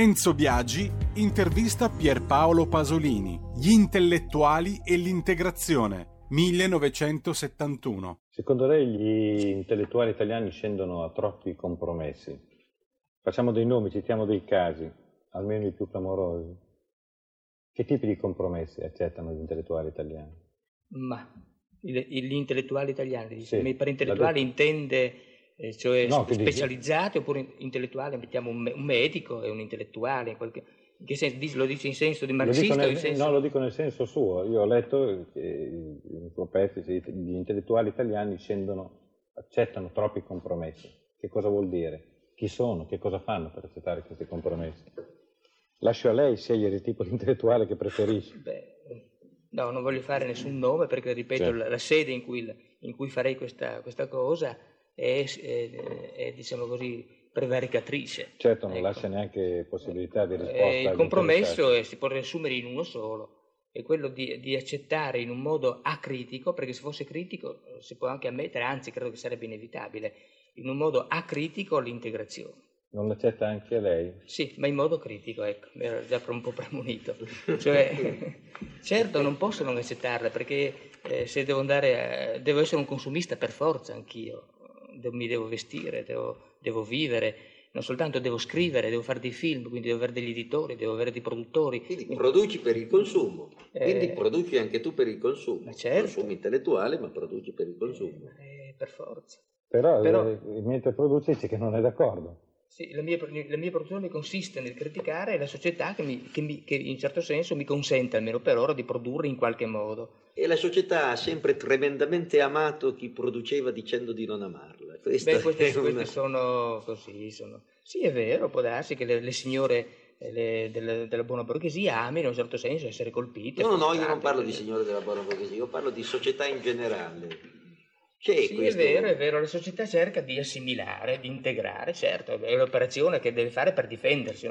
Enzo Biagi intervista Pierpaolo Pasolini, Gli intellettuali e l'integrazione, 1971. Secondo lei gli intellettuali italiani scendono a troppi compromessi? Facciamo dei nomi, citiamo dei casi, almeno i più clamorosi. Che tipi di compromessi accettano gli intellettuali italiani? Ma gli intellettuali italiani, sì, per intellettuali intende eh, cioè no, specializzati dice... oppure intellettuali, mettiamo un, un, medico e un intellettuale, in qualche... in che senso, lo dice in senso di marxista? Lo nel, senso... No, lo dico nel senso suo, io ho letto che in suo pezzo gli intellettuali italiani scendono, accettano troppi compromessi. Che cosa vuol dire? Chi sono? Che cosa fanno per accettare questi compromessi? Lascio a lei scegliere il tipo di intellettuale che preferisce. Beh, no, non voglio fare nessun nome perché, ripeto, certo. la, la, sede in cui, in cui farei questa, questa cosa è, è, è, diciamo così, prevaricatrice. Certo, non ecco. lascia neanche possibilità di risposta. Eh, il compromesso si può riassumere in uno solo, è quello di, di, accettare in un modo acritico, perché se fosse critico si può anche ammettere, anzi credo che sarebbe inevitabile, in un modo acritico l'integrazione. Non l'accetta anche lei? Sì, ma in modo critico, ecco, mi ero già un po' premunito. Cioè, certo non posso non accettarla perché eh, se devo andare, a, devo essere un consumista per forza anch'io, mi devo vestire, devo, devo, vivere, non soltanto devo scrivere, devo fare dei film, quindi devo avere degli editori, devo avere dei produttori. Quindi produci per il consumo, eh, quindi produci anche tu per il consumo. Certo. Consumo intellettuale, ma produci per il consumo. Eh, per forza. Però, Però eh, mentre produce dice che non è d'accordo. Sì, la mia, la mia, produzione consiste nel criticare la società che, mi, che, mi, che, in certo senso mi consente, almeno per ora, di produrre in qualche modo. E la società ha sempre tremendamente amato chi produceva dicendo di non amarla. Questa Beh, queste, una... queste sono così. Sono... Sì, è vero, può darsi che le, le signore eh, le, della, della, buona borghesia amino in un certo senso essere colpite. No, no, io non parlo di signore della buona borghesia, io parlo di società in generale. C'è sì, questo... è vero, è vero, la società cerca di assimilare, di integrare, certo, è l'operazione che deve fare per difendersi,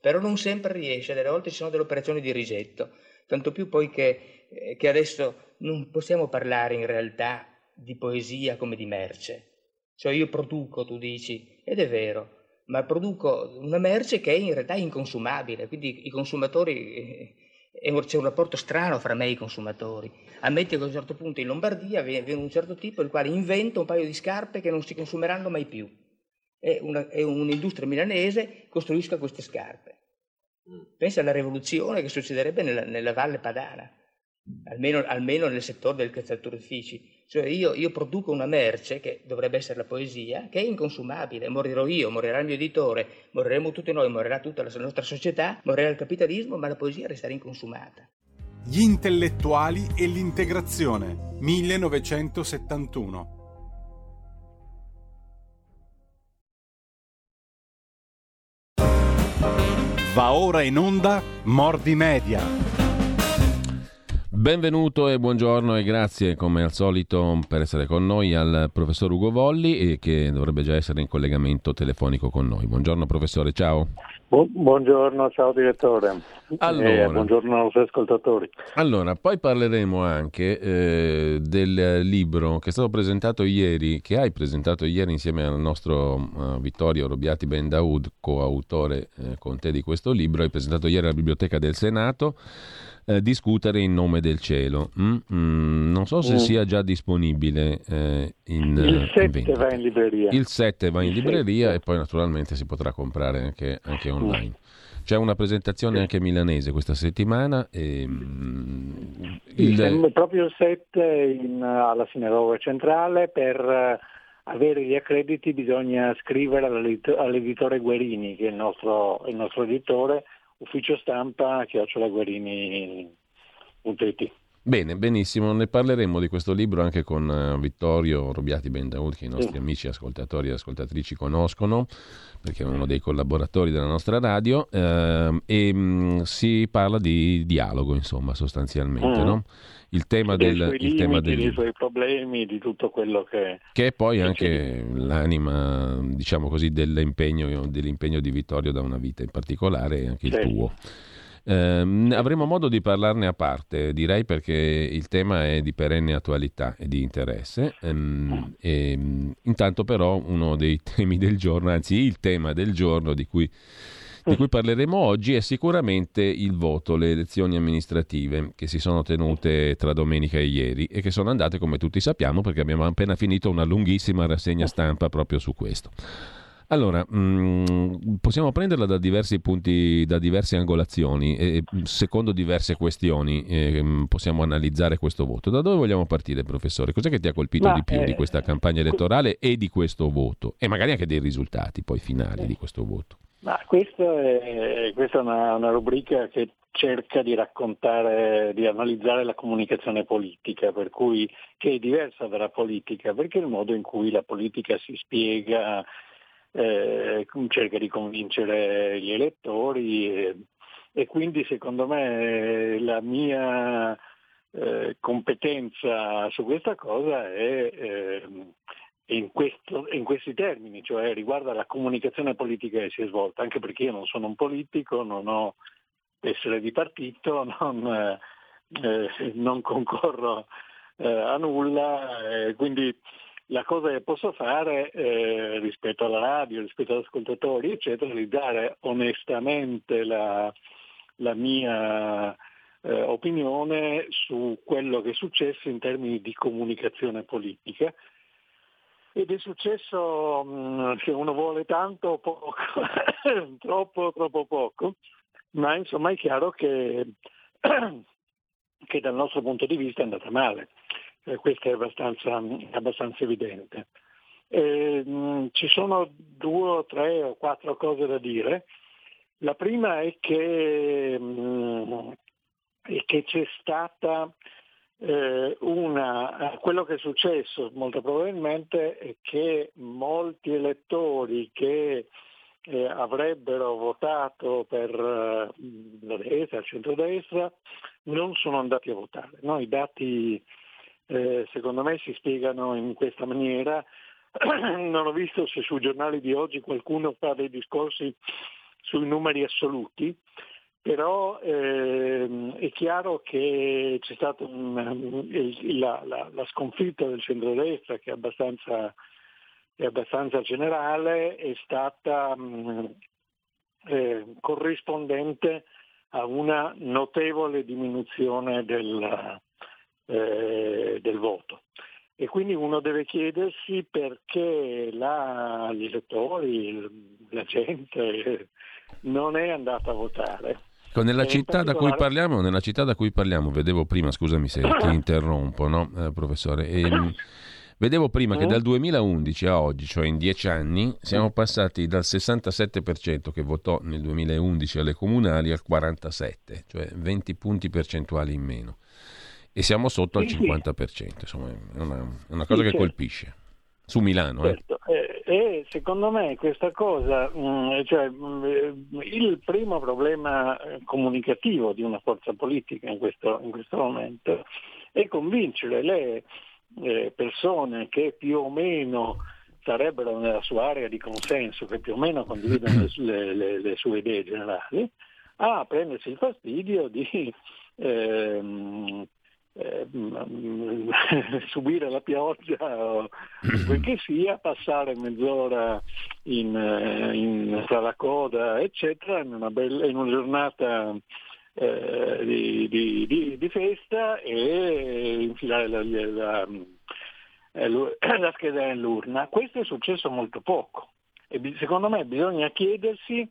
però non sempre riesce, delle volte ci sono delle operazioni di rigetto, tanto più poi che, eh, che adesso non possiamo parlare in realtà di poesia come di merce, cioè io produco, tu dici, ed è vero, ma produco una merce che è in realtà inconsumabile, quindi i consumatori eh, c'è un rapporto strano fra me e i consumatori. Ammetti che a un certo punto in Lombardia viene un certo tipo il quale inventa un paio di scarpe che non si consumeranno mai più. E, una, e un'industria milanese costruisca queste scarpe. Mm. Pensa alla rivoluzione che succederebbe nella, nella Valle Padana, almeno, almeno, nel settore del calzatorifici. Cioè io, io, produco una merce, che dovrebbe essere la poesia, che è inconsumabile. Morirò io, morirà il mio editore, moriremo tutti noi, morirà tutta la nostra società, morirà il capitalismo, ma la poesia resterà inconsumata. Gli intellettuali e l'integrazione, 1971. Va ora in onda Mordi Media. Benvenuto e buongiorno e grazie come al solito per essere con noi al professor Ugo Volli e che dovrebbe già essere in collegamento telefonico con noi. Buongiorno professore, ciao. Bu- buongiorno, ciao direttore. Allora, eh, buongiorno ai nostri ascoltatori. Allora, poi parleremo anche eh, del libro che è stato presentato ieri, che hai presentato ieri insieme al nostro uh, Vittorio Robiati Ben Daoud, coautore eh, con te di questo libro, hai presentato ieri alla Biblioteca del Senato eh, discutere in nome del cielo. Mm? Mm, non so se mm. sia già disponibile eh, in Il 7 in va in libreria. Il 7 va in Il libreria 7. e poi naturalmente si potrà comprare anche, anche mm. online. C'è una presentazione anche milanese questa settimana. E, mm, il... Proprio il 7 in, alla Sinagoga Centrale per eh, avere gli accrediti bisogna scrivere all'editore Guerini, che è il nostro, il nostro editore, ufficio stampa chiocciolaguerini.it. Bene, benissimo, ne parleremo di questo libro anche con uh, Vittorio Robiati Bendaud, che i nostri sì. amici ascoltatori e ascoltatrici conoscono, perché è uno dei collaboratori della nostra radio, uh, e um, si parla di dialogo, insomma, sostanzialmente, mm. no? il tema del, suoi il tema del... dei suoi problemi, di tutto quello che... Che è poi anche l'anima, diciamo così, dell'impegno, dell'impegno, di Vittorio da una vita in particolare e anche certo. il tuo. Eh, avremo modo di parlarne a parte, direi perché il tema è di perenne attualità e di interesse. Ehm, e, intanto però uno dei temi del giorno, anzi il tema del giorno di cui di cui parleremo oggi è sicuramente il voto, le elezioni amministrative che si sono tenute tra domenica e ieri e che sono andate come tutti sappiamo perché abbiamo appena finito una lunghissima rassegna stampa proprio su questo. Allora, mh, mm, possiamo prenderla da diversi punti, da diverse angolazioni e secondo diverse questioni eh, possiamo analizzare questo voto. Da dove vogliamo partire, professore? Cos'è che ti ha colpito Ma, di più eh, di questa campagna elettorale e di questo voto? E magari anche dei risultati poi finali eh, di questo voto. Ma questo è, questa è una, una rubrica che cerca di raccontare, di analizzare la comunicazione politica, per cui, che è diversa dalla politica, perché il modo in cui la politica si spiega eh, cerca di convincere gli elettori e, e quindi secondo me la mia eh, competenza su questa cosa è eh, in, questo, in, questi termini, cioè riguarda la comunicazione politica che si è svolta, anche perché io non sono un politico, non ho essere di partito, non, eh, non concorro eh, a nulla, eh, quindi la cosa che posso fare eh, rispetto alla radio, rispetto agli ascoltatori, eccetera, è di dare onestamente la, la mia eh, opinione su quello che è successo in termini di comunicazione politica. Ed è successo, se uno vuole tanto o poco, troppo, troppo poco, ma insomma è chiaro che, che dal nostro punto di vista è andata male eh, questo è abbastanza, abbastanza evidente. Eh, ci sono due o tre o quattro cose da dire. La prima è che, mh, è che c'è stata eh, una, quello che è successo molto probabilmente è che molti elettori che eh, avrebbero votato per eh, la destra, il centrodestra, non sono andati a votare. No? I dati eh, secondo me si spiegano in questa maniera. non ho visto se sui giornali di oggi qualcuno fa dei discorsi sui numeri assoluti, però eh, è chiaro che c'è stata la, la, la, sconfitta del centrodestra che è abbastanza, è abbastanza generale, è stata mh, eh, corrispondente a una notevole diminuzione del, eh, del voto. E quindi uno deve chiedersi perché la, gli elettori, la gente non è andata a votare. Nella città, particolare... parliamo, nella città, da cui parliamo, vedevo prima, scusami se ti interrompo, no, eh, professore, e, ehm, vedevo prima che mm? dal 2011 a oggi, cioè in dieci anni, siamo passati dal 67% che votò nel 2011 alle comunali al 47%, cioè 20 punti percentuali in meno e siamo sotto al 50%, insomma è una, è una cosa che certo. colpisce. Su Milano. Eh. Certo. Eh. E, secondo me questa cosa, mh, mm, cioè, mh, mm, il primo problema eh, comunicativo di una forza politica in questo, in questo momento è convincere le eh, persone che più o meno sarebbero nella sua area di consenso, che più o meno condividono le, le, le sue idee generali, a prendersi il fastidio di ehm, eh, subire la pioggia o quel che sia, passare mezz'ora in, eh, in, tra la coda, eccetera, in una, bella, in una giornata eh, di, di, di, di, festa e infilare la, la, eh, la scheda nell'urna. Questo è successo molto poco e secondo me bisogna chiedersi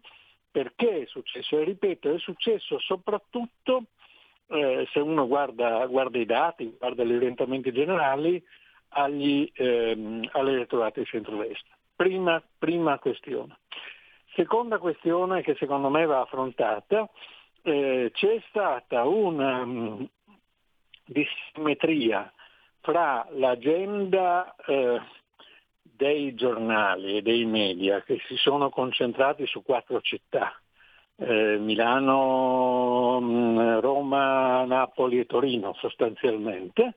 perché è successo e ripeto è successo soprattutto eh, se uno guarda, guarda, i dati, guarda gli orientamenti generali, agli, ehm, all'elettorato di centrodestra. Prima, prima questione. Seconda questione che secondo me va affrontata, eh, c'è stata una um, dissimmetria fra l'agenda eh, dei giornali e dei media che si sono concentrati su quattro città, eh, Milano, mm, Roma, Napoli e Torino sostanzialmente.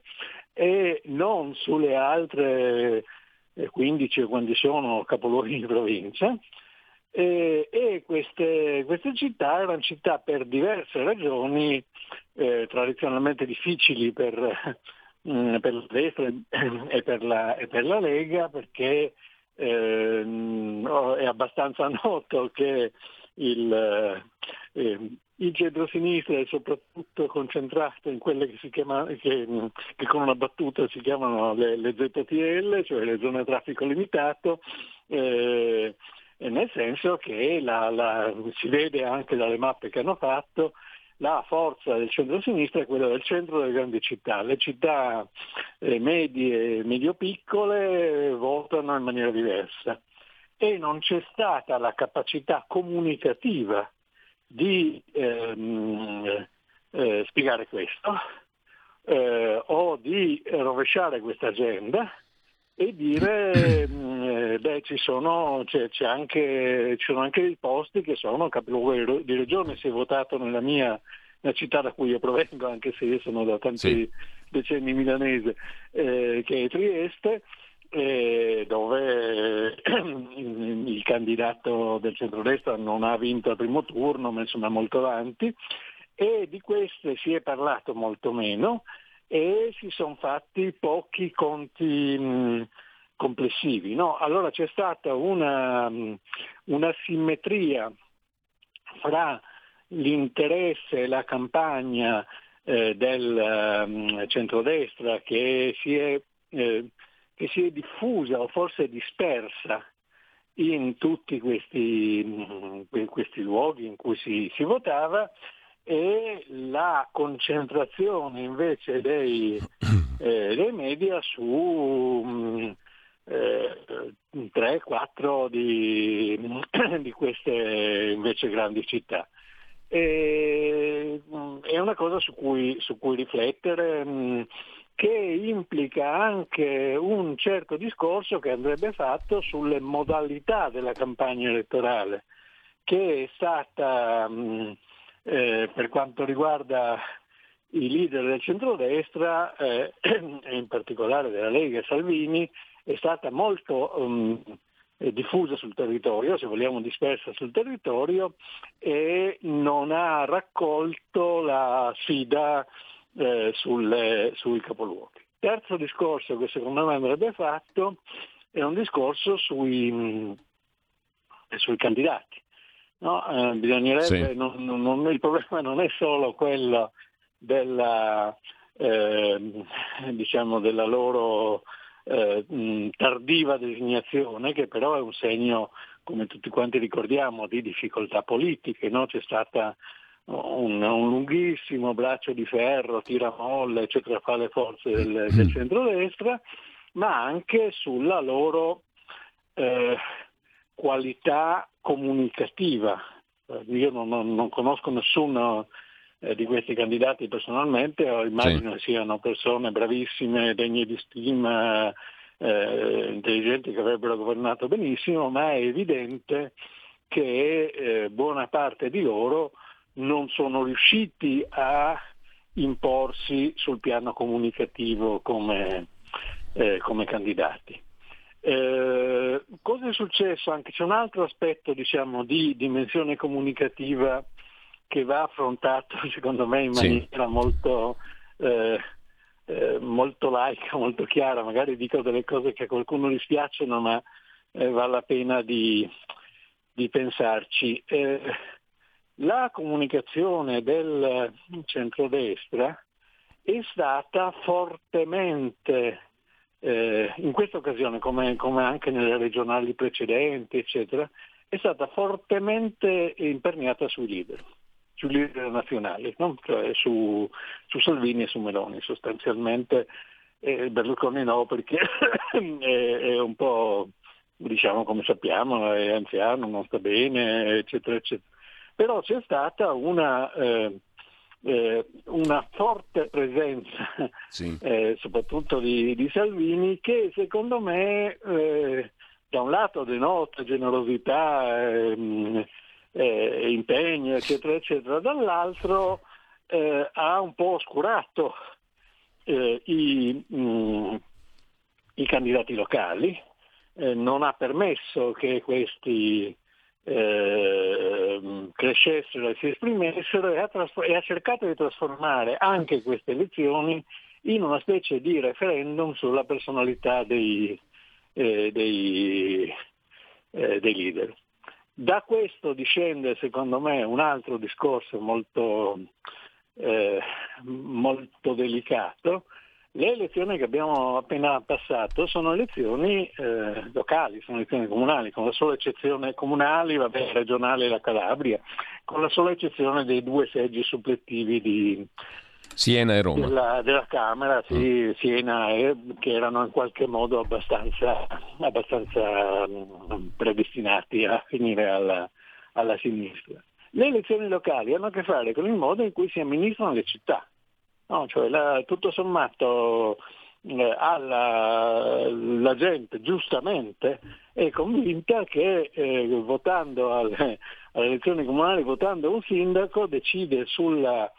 E non sulle altre 15 eh, quando sono capoluoghi di provincia. E, e queste, queste, città erano città per diverse ragioni eh, tradizionalmente difficili per, mm, per, la destra e per la, e per la Lega perché eh, è abbastanza noto che il, eh, il centro-sinistra è soprattutto concentrato in quelle che, chiama, che, che con una battuta si chiamano le, le, ZTL, cioè le zone a traffico limitato, eh, nel senso che la, la, si vede anche dalle mappe che hanno fatto la forza del centro-sinistra è quella del centro delle grandi città. Le città eh, medie e medio-piccole votano in maniera diversa e non c'è stata la capacità comunicativa di ehm, eh, spiegare questo eh, o di rovesciare questa agenda e dire mm, eh, beh ci sono, c'è, c'è anche, ci sono anche dei posti che sono capoluogo di regione, si è votato nella mia la città da cui io provengo, anche se io sono da tanti sì. decenni milanese, eh, che è Trieste, dove il candidato del centrodestra non ha vinto al primo turno, ma insomma molto avanti, e di queste si è parlato molto meno e si sono fatti pochi conti mh, complessivi. No? Allora c'è stata una, una simmetria fra l'interesse e la campagna eh, del um, centrodestra che si, è, eh, che si, è, diffusa o forse dispersa in tutti questi, mh, questi luoghi in cui si, si, votava e la concentrazione invece dei, eh, dei media su mh, eh, 3-4 di, di queste invece grandi città. E, mm, è una cosa su cui, su cui riflettere mm, che implica anche un certo discorso che andrebbe fatto sulle modalità della campagna elettorale, che è stata, mm, eh, per quanto riguarda i leader del centrodestra, eh, in particolare della Lega e Salvini, è stata molto um, diffusa sul territorio, se vogliamo dispersa sul territorio, e non ha raccolto la sfida eh, sulle, sui capoluoghi. Terzo discorso che secondo me andrebbe fatto è un discorso sui, mm, sui candidati. No? Eh, bisognerebbe, sì. non, non, il problema non è solo quello della, eh, diciamo della loro eh, tardiva designazione, che però è un segno, come tutti quanti ricordiamo, di difficoltà politiche. No? C'è stato un, un, lunghissimo braccio di ferro, tiramolle, eccetera, fra le forze del, del centrodestra, ma anche sulla loro eh, qualità comunicativa. Io non, non, non conosco nessuno eh, di questi candidati personalmente, immagino sì. siano persone bravissime, degne di stima, eh, intelligenti che avrebbero governato benissimo, ma è evidente che eh, buona parte di loro non sono riusciti a imporsi sul piano comunicativo come, eh, come candidati. Eh, cosa è successo? Anche c'è un altro aspetto diciamo, di dimensione comunicativa che va affrontato secondo me in maniera sì. molto, eh, eh, molto laica, molto chiara, magari dico delle cose che a qualcuno dispiacciono ma eh, vale la pena di, di pensarci. La comunicazione del centrodestra è stata fortemente, eh, in questa occasione come, come anche nelle regionali precedenti, eccetera, è stata fortemente imperniata sui leader sui leader nazionali, no? cioè su, su, Salvini e su Meloni sostanzialmente. Eh, Berlusconi no perché è, è, un po', diciamo come sappiamo, è anziano, non sta bene, eccetera, eccetera. Però c'è stata una, eh, eh, una forte presenza, sì. Eh, soprattutto di, di, Salvini, che secondo me eh, da un lato denota generosità ehm, eh, impegno, eccetera, eccetera, dall'altro eh, ha un po' oscurato i, mh, mm, i, candidati locali, non ha permesso che questi eh, crescessero e si esprimessero e ha, trasfor- e ha cercato di trasformare anche queste elezioni in una specie di referendum sulla personalità dei, eh, dei, dei leader. Da questo discende secondo me un altro discorso molto, eh, molto delicato. Le elezioni che abbiamo appena passato sono elezioni eh, locali, sono elezioni comunali, con la sola eccezione comunali, vabbè, regionali la Calabria, con la sola eccezione dei due seggi supplettivi di, Siena e Roma. Della, della Camera, sì, mm. Siena e, che erano in qualche modo abbastanza, abbastanza mm, predestinati a finire alla, alla sinistra. Le elezioni locali hanno a che fare con il modo in cui si amministrano le città. No? Cioè la, tutto sommato eh, alla, la gente giustamente è convinta che eh, votando alle, alle elezioni comunali, votando un sindaco, decide sulla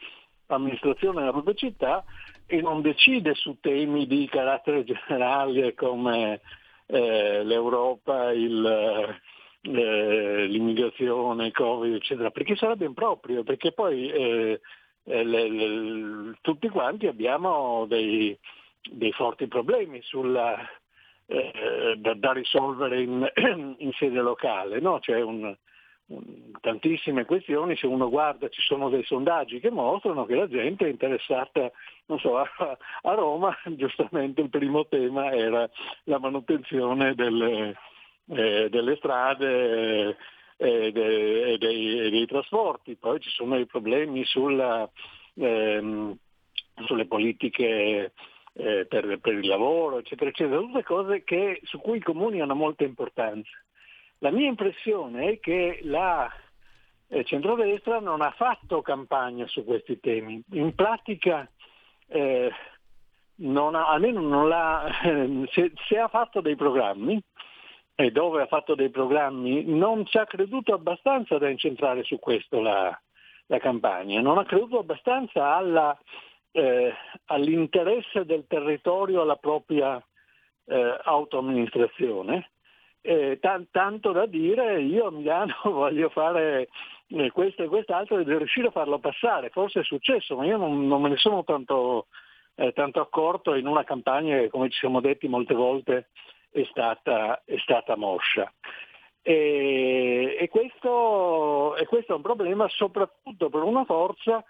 amministrazione della propria città e non decide su temi di carattere generale come eh, l'Europa, il, eh, l'immigrazione, il Covid, eccetera, perché sarebbe improprio, perché poi eh, eh le, le, tutti quanti abbiamo dei, dei forti problemi sulla, eh, da, da, risolvere in, in sede locale, no? C'è un, tantissime questioni, se uno guarda ci sono dei sondaggi che mostrano che la gente è interessata, non so, a, a Roma giustamente il primo tema era la manutenzione delle, eh, delle strade e dei, dei, trasporti, poi ci sono i problemi sulla, ehm, sulle politiche eh, per, per, il lavoro, eccetera, eccetera, tutte cose che, su cui i comuni hanno molta importanza. La mia impressione è che la eh, centrodestra non ha fatto campagna su questi temi. In pratica, eh, non ha, almeno non l'ha, eh, se, se, ha fatto dei programmi, e dove ha fatto dei programmi, non ci ha creduto abbastanza da incentrare su questo la, la campagna, non ha creduto abbastanza alla, eh, all'interesse del territorio alla propria eh, autoamministrazione. Eh, t- tanto da dire io a Milano voglio fare eh, questo e quest'altro e di riuscire a farlo passare. Forse è successo, ma io non, non me ne sono tanto, eh, tanto, accorto in una campagna che, come ci siamo detti molte volte, è stata, è stata moscia. E, e, questo, e, questo, è un problema soprattutto per una forza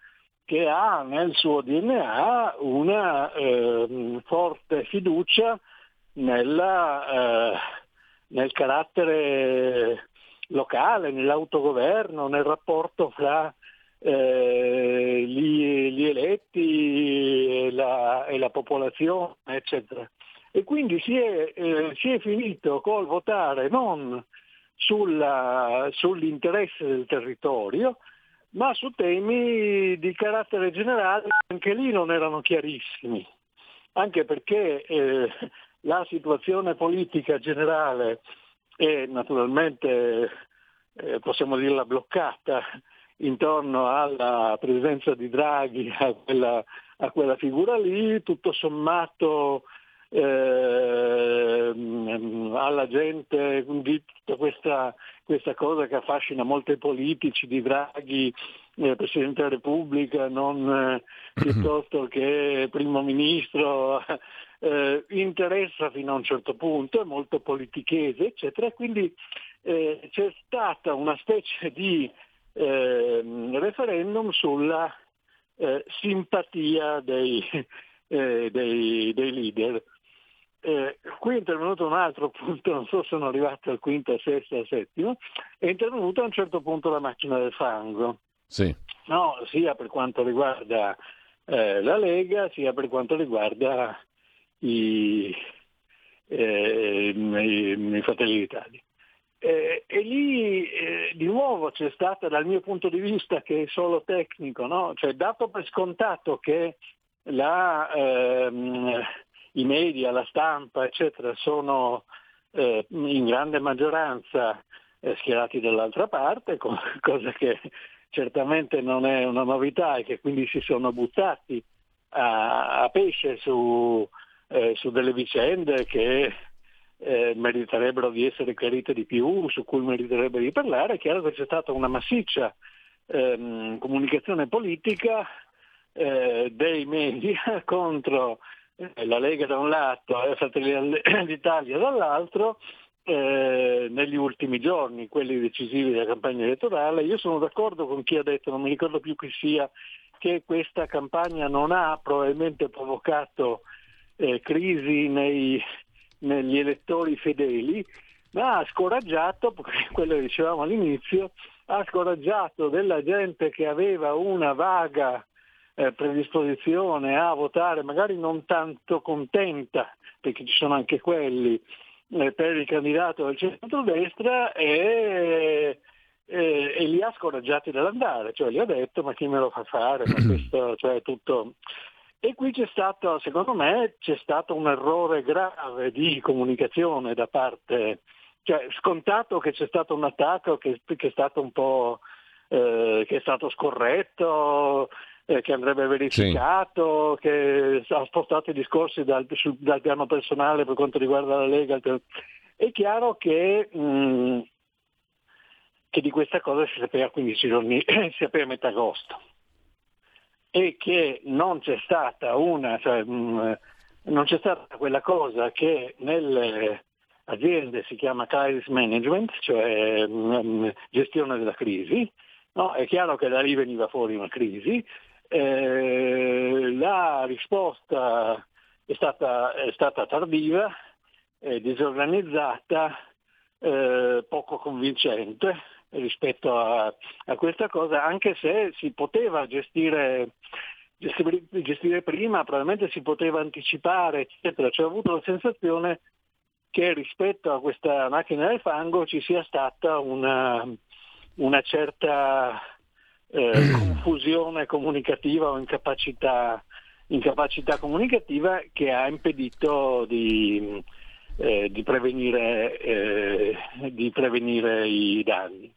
che ha nel suo DNA una eh, forte fiducia nella eh, nel carattere locale, nell'autogoverno, nel rapporto fra eh, gli, gli, eletti e la, e la, popolazione, eccetera. E quindi si è, eh, si è finito col votare non sulla, sull'interesse del territorio, ma su temi di carattere generale, anche lì non erano chiarissimi, anche perché eh, la situazione politica generale è naturalmente, eh, possiamo dirla, bloccata intorno alla presenza di Draghi, a quella, a quella figura lì, tutto sommato eh, alla gente di tutta questa, questa, cosa che affascina molti politici di Draghi, eh, Presidente della Repubblica, non eh, piuttosto che Primo Ministro, eh, interessa fino a un certo punto, è molto politichese, eccetera, quindi eh, c'è stata una specie di eh, referendum sulla eh, simpatia dei, eh, dei, dei leader. Eh, qui è intervenuto un altro punto, non so se sono arrivato al quinto, al sesto, al settimo, è intervenuta a un certo punto la macchina del fango. Sì. No, sia per quanto riguarda eh, la Lega, sia per quanto riguarda i, eh, i, i Fratelli d'Italia. Eh, e lì eh, di nuovo c'è stata dal mio punto di vista che è solo tecnico, no? cioè dato per scontato che la, ehm, i media, la stampa, eccetera, sono eh, in grande maggioranza eh, schierati dall'altra parte, cosa che certamente non è una novità e che quindi si sono buttati a, a pesce su, eh, su delle vicende che eh, meriterebbero di essere chiarite di più, su cui meriterebbe di parlare, è chiaro che c'è stata una massiccia ehm, comunicazione politica eh, dei media contro la Lega da un lato e Fratelli d'Italia dall'altro, eh, negli ultimi giorni, quelli decisivi della campagna elettorale. Io sono d'accordo con chi ha detto, non mi ricordo più chi sia, che questa campagna non ha probabilmente provocato eh, crisi nei, negli elettori fedeli, ma ha scoraggiato, quello che dicevamo all'inizio, ha scoraggiato della gente che aveva una vaga eh, predisposizione a votare, magari non tanto contenta, perché ci sono anche quelli, eh, per il candidato del centro-destra e, e, e, li ha scoraggiati dall'andare, cioè gli ha detto ma chi me lo fa fare, ma questo cioè, tutto... E qui c'è stato, secondo me, c'è stato un errore grave di comunicazione da parte, cioè scontato che c'è stato un attacco che, che è stato un po' eh, che è stato scorretto, eh, che andrebbe verificato, sì. che ha spostato i discorsi dal, su, dal, piano personale per quanto riguarda la Lega. È chiaro che, mh, mm, che di questa cosa si sapeva 15 giorni, si sapeva a metà agosto e che non c'è stata una, cioè, mh, mm, non c'è stata quella cosa che nelle aziende si chiama crisis management, cioè mh, mm, gestione della crisi, No, è chiaro che da lì veniva fuori una crisi, eh, la risposta è stata, è stata tardiva, eh, disorganizzata, eh, poco convincente rispetto a, a, questa cosa, anche se si poteva gestire, gestire, gestire, prima, probabilmente si poteva anticipare, eccetera. Cioè, ho avuto la sensazione che rispetto a questa macchina del fango ci sia stata una, una certa eh, confusione comunicativa o incapacità, incapacità, comunicativa che ha impedito di, eh, di, prevenire, eh, di prevenire, i danni.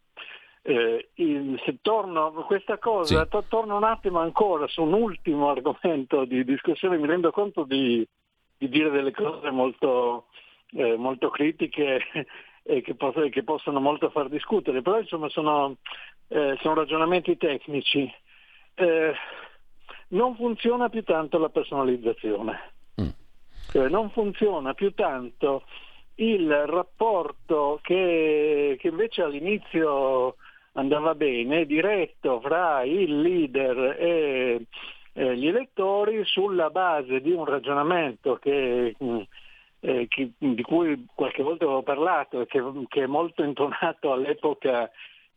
Eh, il, se torno questa cosa, sì. to, torno un attimo ancora su un ultimo argomento di discussione, mi rendo conto di, di dire delle cose molto, eh, molto critiche e che, poss- che, possono molto far discutere, però insomma sono, eh, sono ragionamenti tecnici. Eh, non funziona più tanto la personalizzazione, mm. eh, non funziona più tanto il rapporto che, che invece all'inizio andava bene, diretto fra il leader e eh, gli elettori sulla base di un ragionamento che mm, eh, che, di cui qualche volta avevo parlato e che, che, è molto intonato all'epoca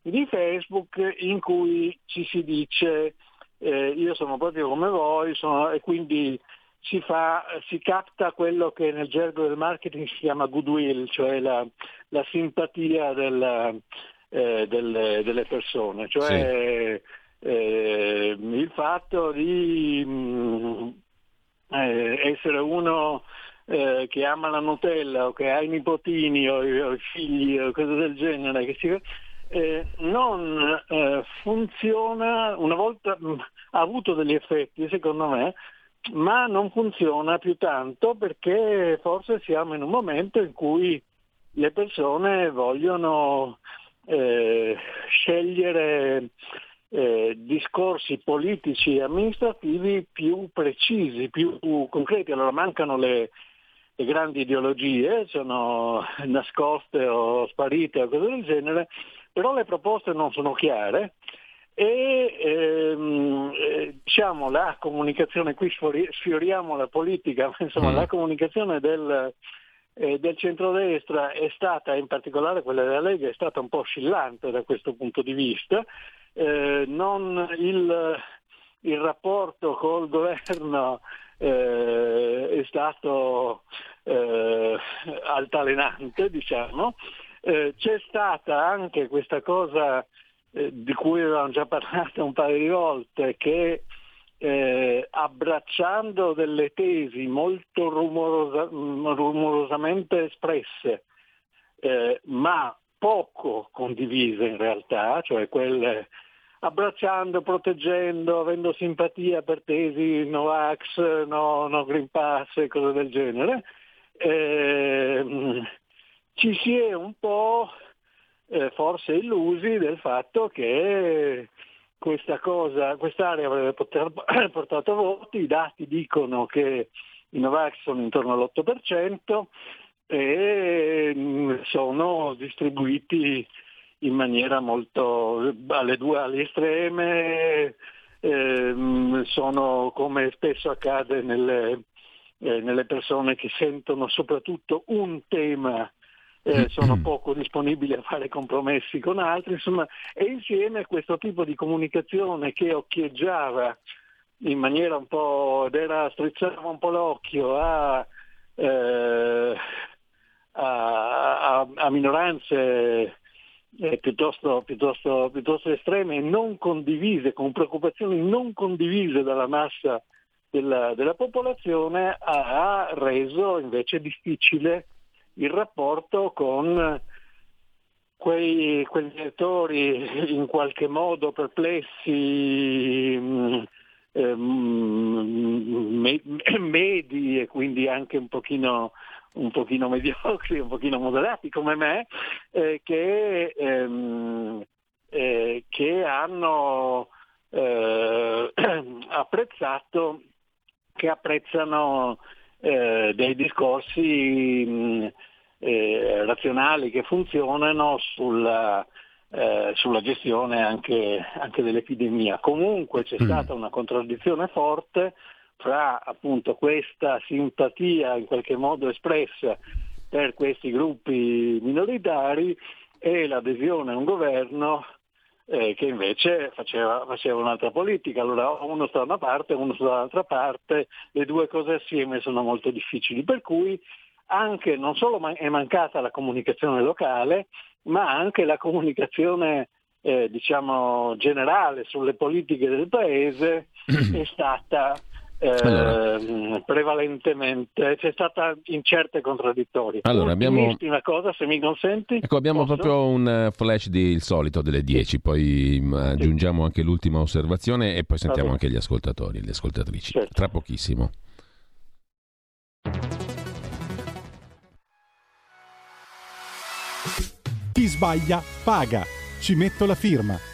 di Facebook, in cui ci si dice eh, io sono proprio come voi sono, e quindi si, fa, si, capta quello che nel gergo del marketing si chiama goodwill, cioè la, la simpatia del, eh, delle, delle, persone, cioè sì. eh, il fatto di mh, mm, eh, essere uno eh, che ama la Nutella o che ha i nipotini o, i figli o cose del genere, che si, eh, non eh, funziona, una volta mh, mm, ha avuto degli effetti secondo me, ma non funziona più tanto perché forse siamo in un momento in cui le persone vogliono eh, scegliere eh, discorsi politici e amministrativi più precisi, più concreti. Allora mancano le, le grandi ideologie sono nascoste o sparite o cose del genere, però le proposte non sono chiare e ehm, eh, diciamo la comunicazione, qui sfioriamo la politica, ma insomma mm. la comunicazione del, eh, del centrodestra è stata, in particolare quella della Lega, è stata un po' oscillante da questo punto di vista. Eh, non il, il rapporto col governo eh, è stato eh, altalenante, diciamo. Eh, c'è stata anche questa cosa eh, di cui avevamo già parlato un paio di volte, che eh, abbracciando delle tesi molto rumorosa, rumorosamente espresse, eh, ma poco condivise in realtà, cioè quelle abbracciando, proteggendo, avendo simpatia per tesi Novax, no, no Green Pass e cose del genere, eh, ci si è un po' eh, forse illusi del fatto che questa cosa, quest'area avrebbe portato voti, i dati dicono che i Novax sono intorno all'8%, e mm, sono distribuiti in maniera molto alle due alle estreme, eh, sono come spesso accade nelle, eh, nelle, persone che sentono soprattutto un tema, eh, sono poco disponibili a fare compromessi con altri, insomma, e insieme questo tipo di comunicazione che occhieggiava in maniera un po' era, strizzava un po' l'occhio a, eh, a, a, a minoranze eh, piuttosto, piuttosto, piuttosto, estreme e non condivise, con preoccupazioni non condivise dalla massa della, della popolazione, ha reso invece difficile il rapporto con quei, quegli elettori in qualche modo perplessi, mh, mm, eh, medi e quindi anche un pochino un pochino mediocri, un pochino moderati come me, eh, che, ehm, eh, che, hanno eh, apprezzato, che apprezzano eh, dei discorsi mh, eh, razionali che funzionano sulla, eh, sulla gestione anche, anche, dell'epidemia. Comunque c'è mm. stata una contraddizione forte fra appunto questa simpatia in qualche modo espressa per questi gruppi minoritari e l'adesione a un governo eh, che invece faceva, faceva, un'altra politica. Allora uno sta da una parte, uno sta dall'altra parte, le due cose assieme sono molto difficili, per cui anche non solo è mancata la comunicazione locale, ma anche la comunicazione eh, diciamo generale sulle politiche del paese è stata allora. Ehm, prevalentemente c'è stata incerte e contraddittorie. Allora, abbiamo... una cosa, se mi consenti. Ecco, abbiamo posso? proprio un eh, flash di il solito delle 10, poi sì. aggiungiamo anche l'ultima osservazione e poi sentiamo anche gli ascoltatori, le ascoltatrici. Certo. Tra pochissimo. Chi sbaglia paga. Ci metto la firma.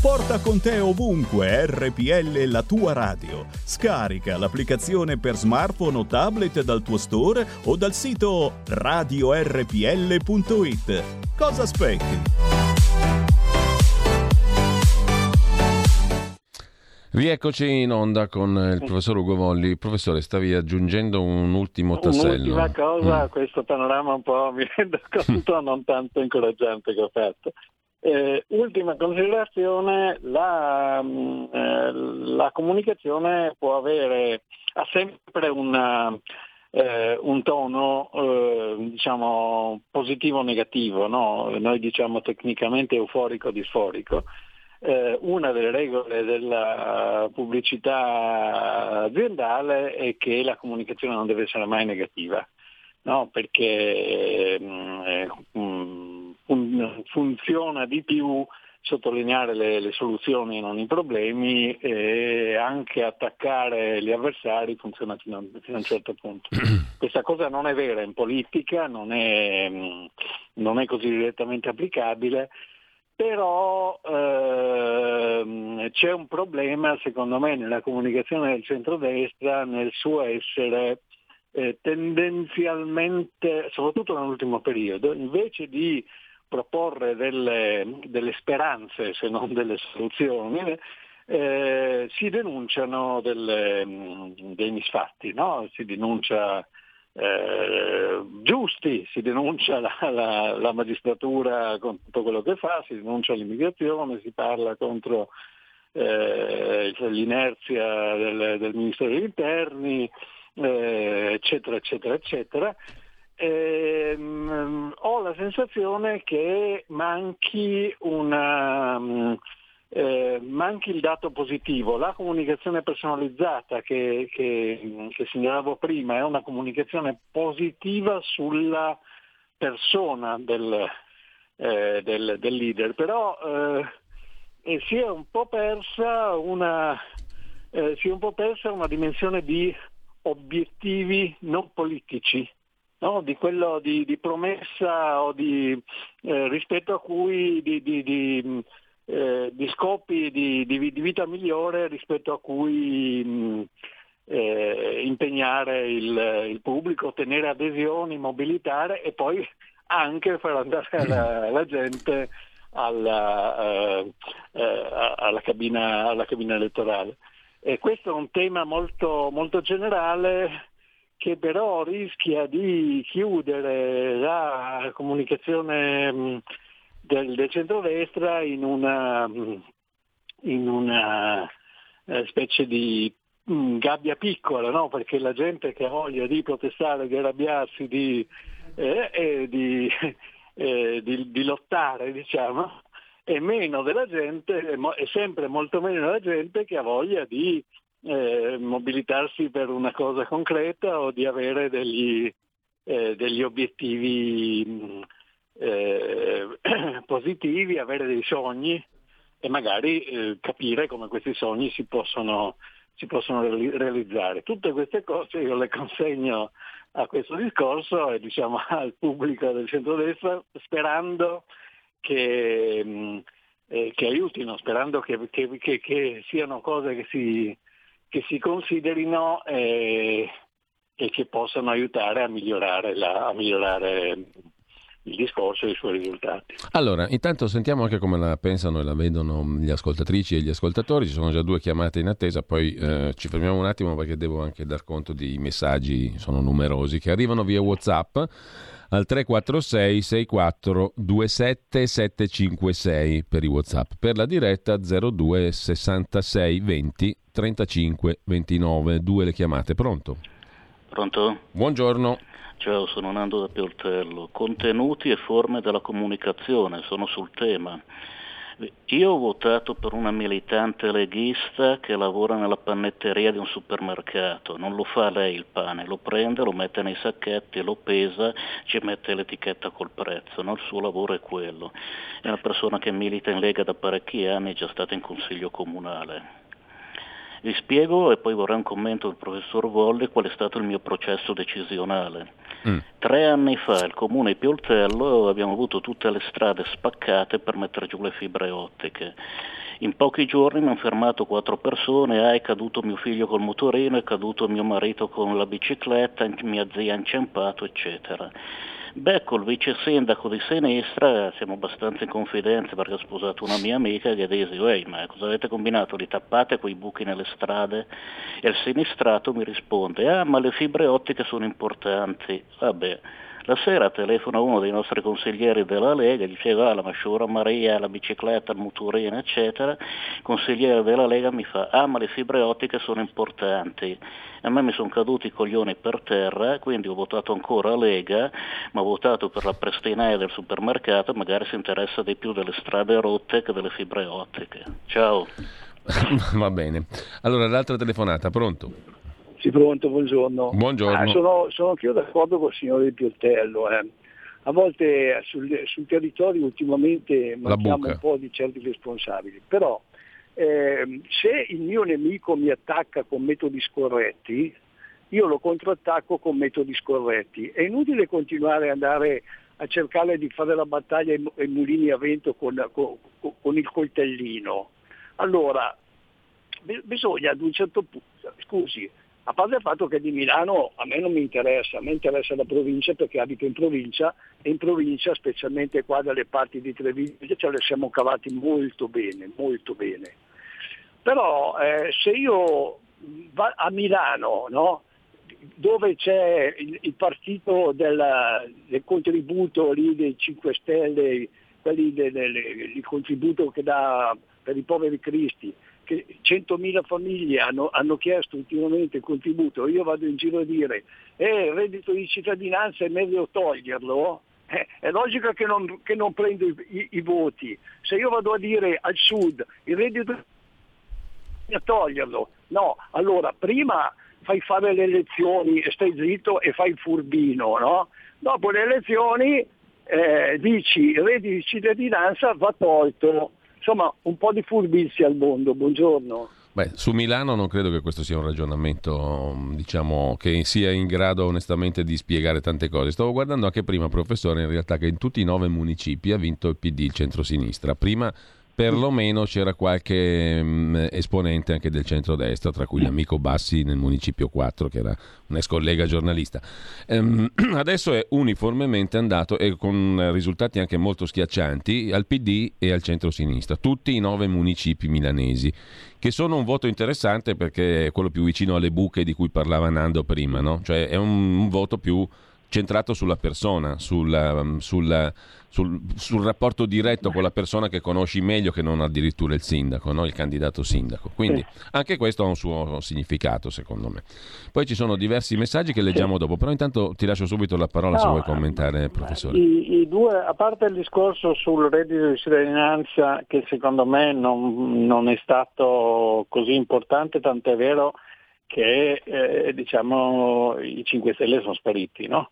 Porta con te ovunque RPL la tua radio. Scarica l'applicazione per smartphone o tablet dal tuo store o dal sito radiorpl.it. Cosa aspetti? Rieccoci in onda con il professor Ugo Volli. Professore, stavi aggiungendo un ultimo tassello. Un'ultima cosa, mm. questo panorama un po' mi rendo conto non tanto incoraggiante che ho fatto. Eh, ultima considerazione, la, mm, eh, la, comunicazione può avere, ha sempre una, eh, un tono eh, diciamo positivo o negativo, no? noi diciamo tecnicamente euforico disforico. Eh, una delle regole della pubblicità aziendale è che la comunicazione non deve essere mai negativa, no? perché mh, mm, mh, funziona di più sottolineare le, le, soluzioni e non i problemi e anche attaccare gli avversari funziona fino a, fino a un certo punto. Questa cosa non è vera in politica, non è, non è così direttamente applicabile, però ehm, c'è un problema secondo me nella comunicazione del centrodestra nel suo essere eh, tendenzialmente, soprattutto nell'ultimo periodo, invece di proporre delle, delle speranze se non delle soluzioni, eh, si denunciano delle, dei misfatti, no? si denuncia eh, giusti, si denuncia la, la, la, magistratura con tutto quello che fa, si denuncia l'immigrazione, si parla contro eh, l'inerzia del, del Ministero degli Interni, eh, eccetera, eccetera, eccetera ehm, ho la sensazione che manchi, una, eh, manchi il dato positivo. La comunicazione personalizzata che, che, che segnalavo prima è una comunicazione positiva sulla persona del, eh, del, del leader, però eh, si è una, eh, si è un po' persa una dimensione di obiettivi non politici no? di, quello, di, di, promessa o di, eh, rispetto a cui di, di eh, scopi di, vita migliore rispetto a cui mh, eh, impegnare il, il, pubblico, ottenere adesioni, mobilitare e poi anche far andare la, la gente alla, uh, uh, alla, cabina, alla, cabina, elettorale. E questo è un tema molto, molto generale che però rischia di chiudere la comunicazione mm, del, del centrodestra in una, mm, in una eh, specie di mm, gabbia piccola, no? perché la gente che ha voglia di protestare, di arrabbiarsi, di, eh, eh, di, eh, di, di lottare, diciamo, è gente, è sempre molto meno della gente che ha voglia di eh, mobilitarsi per una cosa concreta o di avere degli, eh, degli obiettivi mm, eh, positivi, avere dei sogni e magari eh, capire come questi sogni si possono, si possono realizzare. Tutte queste cose io le consegno a questo discorso e diciamo al pubblico del centrodestra sperando che, mm, eh, che aiutino, sperando che, che, che, siano cose che si, che si considerino eh, e che possano aiutare a migliorare, la, a migliorare il discorso e i suoi risultati. Allora, intanto sentiamo anche come la pensano e la vedono gli ascoltatrici e gli ascoltatori, ci sono già due chiamate in attesa, poi eh, ci fermiamo un attimo perché devo anche dar conto di messaggi, sono numerosi, che arrivano via Whatsapp al 346 64 27 756 per i Whatsapp, per la diretta 02 66 20 35 29, due le chiamate, pronto? Pronto? Buongiorno. Ciao, sono Nando da Pioltello. Contenuti e forme della comunicazione, sono sul tema. Io ho votato per una militante leghista che lavora nella panetteria di un supermercato, non lo fa lei il pane, lo prende, lo mette nei sacchetti, lo pesa, ci mette l'etichetta col prezzo, no? il suo lavoro è quello. È una persona che milita in Lega da parecchi anni, è già stata in consiglio comunale. Vi spiego e poi vorrei un commento del professor Volli qual è stato il mio processo decisionale. Mm. Tre anni fa il comune di Pioltello abbiamo avuto tutte le strade spaccate per mettere giù le fibre ottiche. In pochi giorni mi hanno fermato quattro persone, ah, è caduto mio figlio col motorino, è caduto mio marito con la bicicletta, mia zia ha inciampato, eccetera. Beh, col vice sindaco di sinistra siamo abbastanza in confidenza perché ho sposato una mia amica che dice, ma cosa avete combinato? Li tappate quei buchi nelle strade? E il sinistrato mi risponde, ah ma le fibre ottiche sono importanti. Vabbè, la sera telefona uno dei nostri consiglieri della Lega, diceva ah, la Masciura Maria, la bicicletta, il motorino, eccetera. Il consigliere della Lega mi fa, ah ma le fibre ottiche sono importanti. A me mi sono caduti i coglioni per terra, quindi ho votato ancora Lega, ma ho votato per la prestinaia del supermercato, magari si interessa di più delle strade rotte che delle fibre ottiche. Ciao. Va bene. Allora, l'altra telefonata, pronto? Sì, pronto, buongiorno. Buongiorno. Ah, sono, sono anch'io d'accordo con il signore Di Pioltello. Eh. a volte sul, sul territorio ultimamente manchiamo un po' di certi responsabili, però eh, se il mio nemico mi attacca con metodi scorretti, io lo contrattacco con metodi scorretti. È inutile continuare ad andare a cercare di fare la battaglia ai, mulini a vento con, con, con il coltellino. Allora, bisogna ad un certo punto, scusi, a parte il fatto che di Milano a me non mi interessa, a me interessa la provincia perché abito in provincia e in provincia, specialmente qua dalle parti di Treviso, ce le siamo cavati molto bene, molto bene. Però eh, se io va a Milano, no? dove c'è il, il partito del, del, contributo dei 5 Stelle, quelli del, del, il contributo che dà per i poveri cristi, che 100.000 famiglie hanno, hanno, chiesto ultimamente il contributo, io vado in giro a dire eh, il reddito di cittadinanza è meglio toglierlo, eh, è logico che non, che non prendo i, i, i, voti. Se io vado a dire al sud il reddito a toglierlo, no, allora prima fai fare le elezioni e stai zitto e fai il furbino, no? Dopo le elezioni eh, dici il reddito di cittadinanza va tolto, Insomma, un po' di furbizia al mondo. Buongiorno. Beh, su Milano non credo che questo sia un ragionamento diciamo, che sia in grado onestamente di spiegare tante cose. Stavo guardando anche prima, professore, in realtà che in tutti i nove municipi ha vinto il PD, il centro-sinistra. Prima perlomeno c'era qualche mh, mm, esponente anche del centrodestra, tra cui l'amico Bassi nel municipio 4, che era un ex collega giornalista. Ehm, adesso è uniformemente andato e con risultati anche molto schiaccianti al PD e al centro-sinistra, tutti i nove municipi milanesi, che sono un voto interessante perché è quello più vicino alle buche di cui parlava Nando prima, no? cioè è un, un voto più centrato sulla persona, sulla, sulla sul, sul, rapporto diretto con la persona che conosci meglio che non addirittura il sindaco, no? il candidato sindaco. Quindi anche questo ha un suo significato secondo me. Poi ci sono diversi messaggi che leggiamo dopo, però intanto ti lascio subito la parola no, se vuoi commentare, professore. I, I, due, a parte il discorso sul reddito di cittadinanza che secondo me non, non è stato così importante, tant'è vero che eh, diciamo, i 5 Stelle sono spariti, no?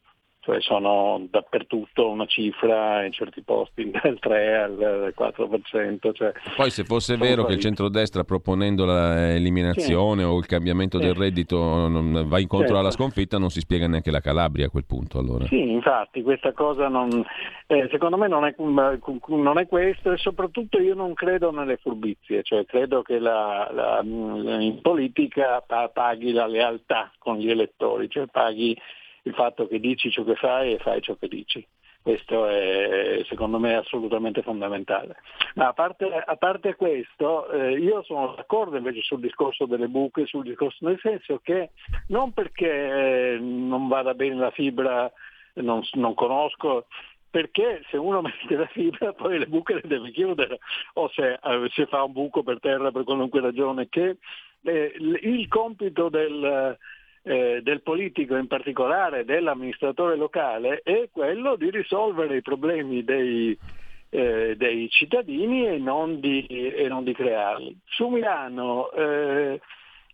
Cioè sono dappertutto una cifra in certi posti dal 3 al 4%. Cioè Poi se fosse vero che il centrodestra proponendo l'eliminazione sì. o il cambiamento sì. del reddito va incontro certo. alla sconfitta non si spiega neanche la Calabria a quel punto allora. Sì, infatti questa cosa non, eh, secondo me non è, non è, questo e soprattutto io non credo nelle furbizie, cioè credo che la, la, in politica paghi la lealtà con gli elettori, cioè paghi il fatto che dici ciò che fai e fai ciò che dici. Questo è secondo me assolutamente fondamentale. Ma a parte, a parte questo, eh, io sono d'accordo invece sul discorso delle buche, sul discorso nel senso che non perché eh, non vada bene la fibra, non, non conosco, perché se uno mette la fibra poi le buche le deve chiudere o se, eh, se fa un buco per terra per qualunque ragione che eh, il compito del, eh, del politico, in particolare dell'amministratore locale, è quello di risolvere i problemi dei, eh, dei cittadini e non, di, e non, di, crearli. Su Milano eh,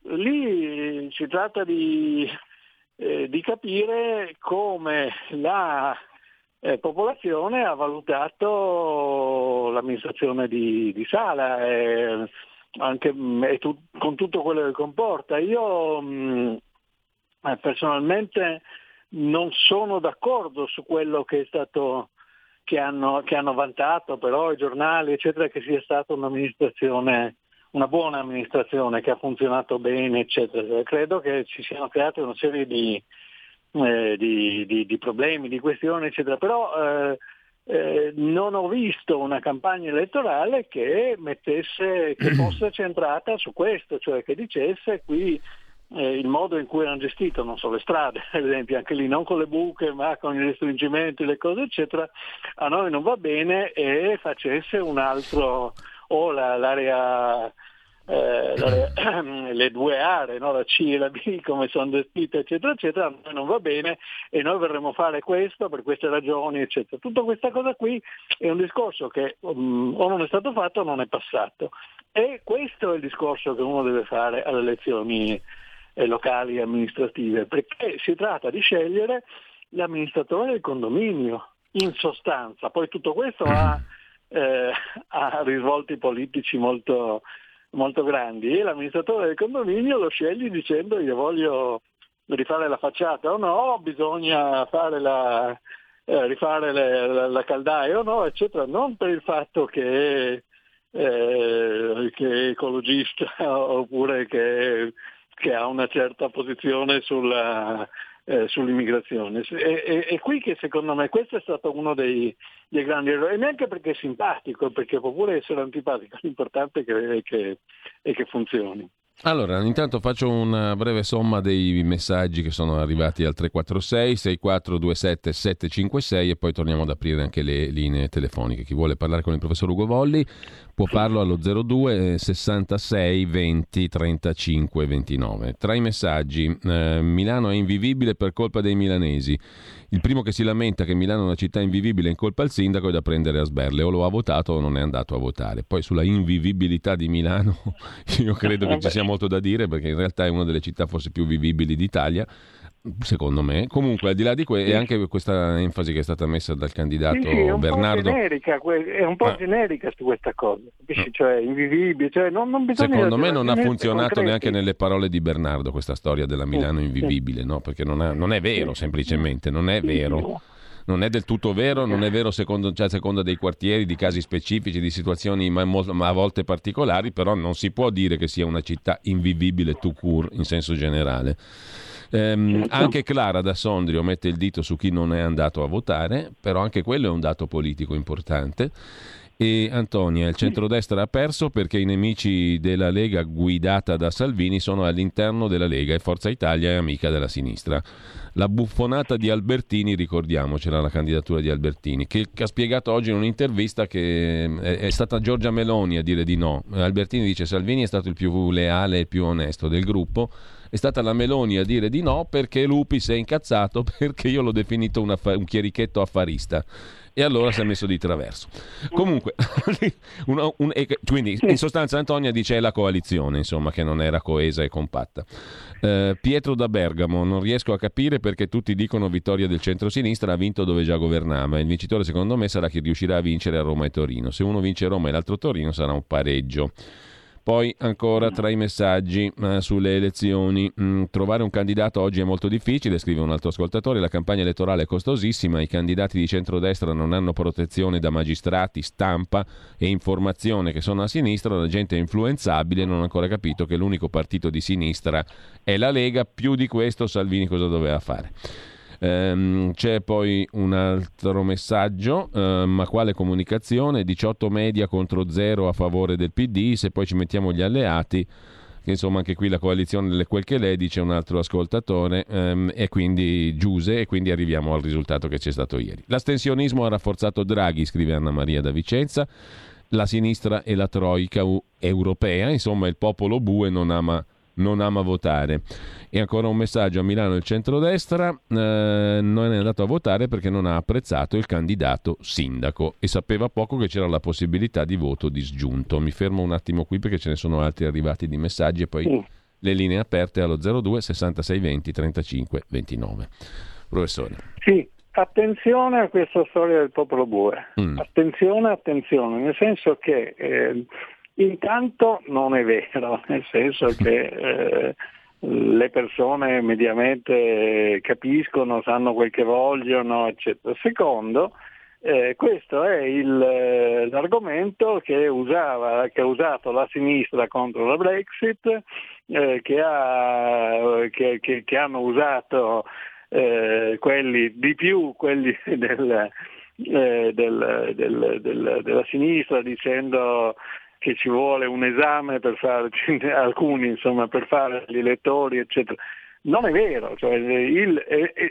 lì si tratta di, eh, di capire come la eh, popolazione ha valutato l'amministrazione di, di Sala e, anche, e tu, con tutto quello che comporta. Io mh, ma personalmente non sono d'accordo su quello che è stato che hanno, che hanno vantato però i giornali eccetera che sia stata un'amministrazione una buona amministrazione che ha funzionato bene eccetera. Credo che ci siano create una serie di, eh, di, di, di problemi di questioni eccetera. Però eh, eh, non ho visto una campagna elettorale che mettesse che fosse centrata su questo cioè che dicesse qui eh, il modo in cui hanno gestito, non so, le strade, ad esempio, anche lì non con le buche ma con i restringimenti, le cose eccetera, a noi non va bene e facesse un altro, o la, l'area, eh, l'area le due aree, no? la C e la B come sono gestite eccetera eccetera, a noi non va bene e noi vorremmo fare questo per queste ragioni eccetera. Tutta questa cosa qui è un discorso che um, o non è stato fatto o non è passato. E questo è il discorso che uno deve fare alle elezioni locali e amministrative, perché si tratta di scegliere l'amministratore del condominio. in sostanza. Poi tutto questo ha, eh, ha risvolti politici molto, molto grandi e l'amministratore del condominio lo sceglie dicendo io voglio rifare la facciata o no, bisogna fare la, eh, rifare le, la, la, caldaia o no, eccetera, non per il fatto che, eh, che è ecologista oppure che, che, ha una certa posizione sulla, eh, sull'immigrazione. E, qui che secondo me questo è stato uno dei, dei, grandi errori, e neanche perché è simpatico, perché può pure essere antipatico, l'importante è che, è che, è che funzioni. Allora, intanto faccio una breve somma dei messaggi che sono arrivati al 346 6427 756 e poi torniamo ad aprire anche le linee telefoniche. Chi vuole parlare con il professor Ugo Volli può farlo allo 02 66 20 35 29. Tra i messaggi, eh, Milano è invivibile per colpa dei milanesi. Il primo che si lamenta che Milano è una città invivibile in colpa al sindaco è da prendere a sberle, o lo ha votato o non è andato a votare. Poi sulla invivibilità di Milano io credo che ci sia molto da dire perché in realtà è una delle città forse più vivibili d'Italia secondo me. Comunque, al di là di questo, e anche questa enfasi che è stata messa dal candidato sì, sì, Bernardo. Generica, è un po' ah. generica su questa cosa, capisci? Cioè, invivibile. Cioè, non, non secondo me non ha funzionato neanche nelle parole di Bernardo questa storia della Milano invivibile, no? Perché non, ha, non è vero, semplicemente, non è vero non è del tutto vero, non è vero secondo, cioè, a seconda dei quartieri, di casi specifici, di situazioni ma, ma, a volte particolari, però non si può dire che sia una città invivibile tout court in senso generale. Ehm, certo. anche Clara da Sondrio mette il dito su chi non è andato a votare, però anche quello è un dato politico importante. E Antonia, il centrodestra ha perso perché i nemici della Lega guidata da Salvini sono all'interno della Lega e Forza Italia è amica della sinistra. La buffonata di Albertini, ricordiamocela la candidatura di Albertini, che ha spiegato oggi in un'intervista che è stata Giorgia Meloni a dire di no. Albertini dice Salvini è stato il più leale e più onesto del gruppo è stata la Meloni a dire di no perché Lupi si è incazzato perché io l'ho definito un, affa- un chierichetto affarista e allora si è messo di traverso. Comunque, un, un, quindi in sostanza Antonia dice è la coalizione, insomma, che non era coesa e compatta. Eh, Pietro da Bergamo, non riesco a capire perché tutti dicono vittoria del centro-sinistra, ha vinto dove già governava. Il vincitore secondo me sarà chi riuscirà a vincere a Roma e Torino. Se uno vince Roma e l'altro Torino sarà un pareggio. Poi ancora tra i messaggi eh, sulle elezioni, mm, trovare un candidato oggi è molto difficile, scrive un altro ascoltatore, la campagna elettorale è costosissima, i candidati di centrodestra non hanno protezione da magistrati, stampa e informazione che sono a sinistra, la gente è influenzabile, non ha ancora capito che l'unico partito di sinistra è la Lega, più di questo Salvini cosa doveva fare? Ehm, c'è poi un altro messaggio, ehm, ma quale comunicazione? 18 media contro 0 a favore del PD, se poi ci mettiamo gli alleati, che insomma anche qui la coalizione delle quel che lei dice un altro ascoltatore, ehm, e quindi Giuse, e quindi arriviamo al risultato che c'è stato ieri. L'astensionismo ha rafforzato Draghi, scrive Anna Maria da Vicenza, la sinistra e la troica europea, insomma il popolo bue non ama non ama votare. E ancora un messaggio a Milano il centrodestra eh, non è andato a votare perché non ha apprezzato il candidato sindaco e sapeva poco che c'era la possibilità di voto disgiunto. Mi fermo un attimo qui perché ce ne sono altri arrivati di messaggi e poi sì. le linee aperte allo 02 66 20 35 29. Professore. Sì, attenzione a questa storia del popolo bue. Mm. Attenzione, attenzione, nel senso che eh, Intanto non è vero, nel senso che eh, le persone mediamente capiscono, sanno quel che vogliono, eccetera. Secondo, eh, questo è il, eh, l'argomento che, usava, che, ha usato la sinistra contro la Brexit, eh, che, ha, che, che, hanno usato eh, quelli di più, quelli del, eh, del, del, della sinistra, dicendo che ci vuole un esame per fare, alcuni insomma, per fare gli elettori, eccetera. Non è vero, cioè il,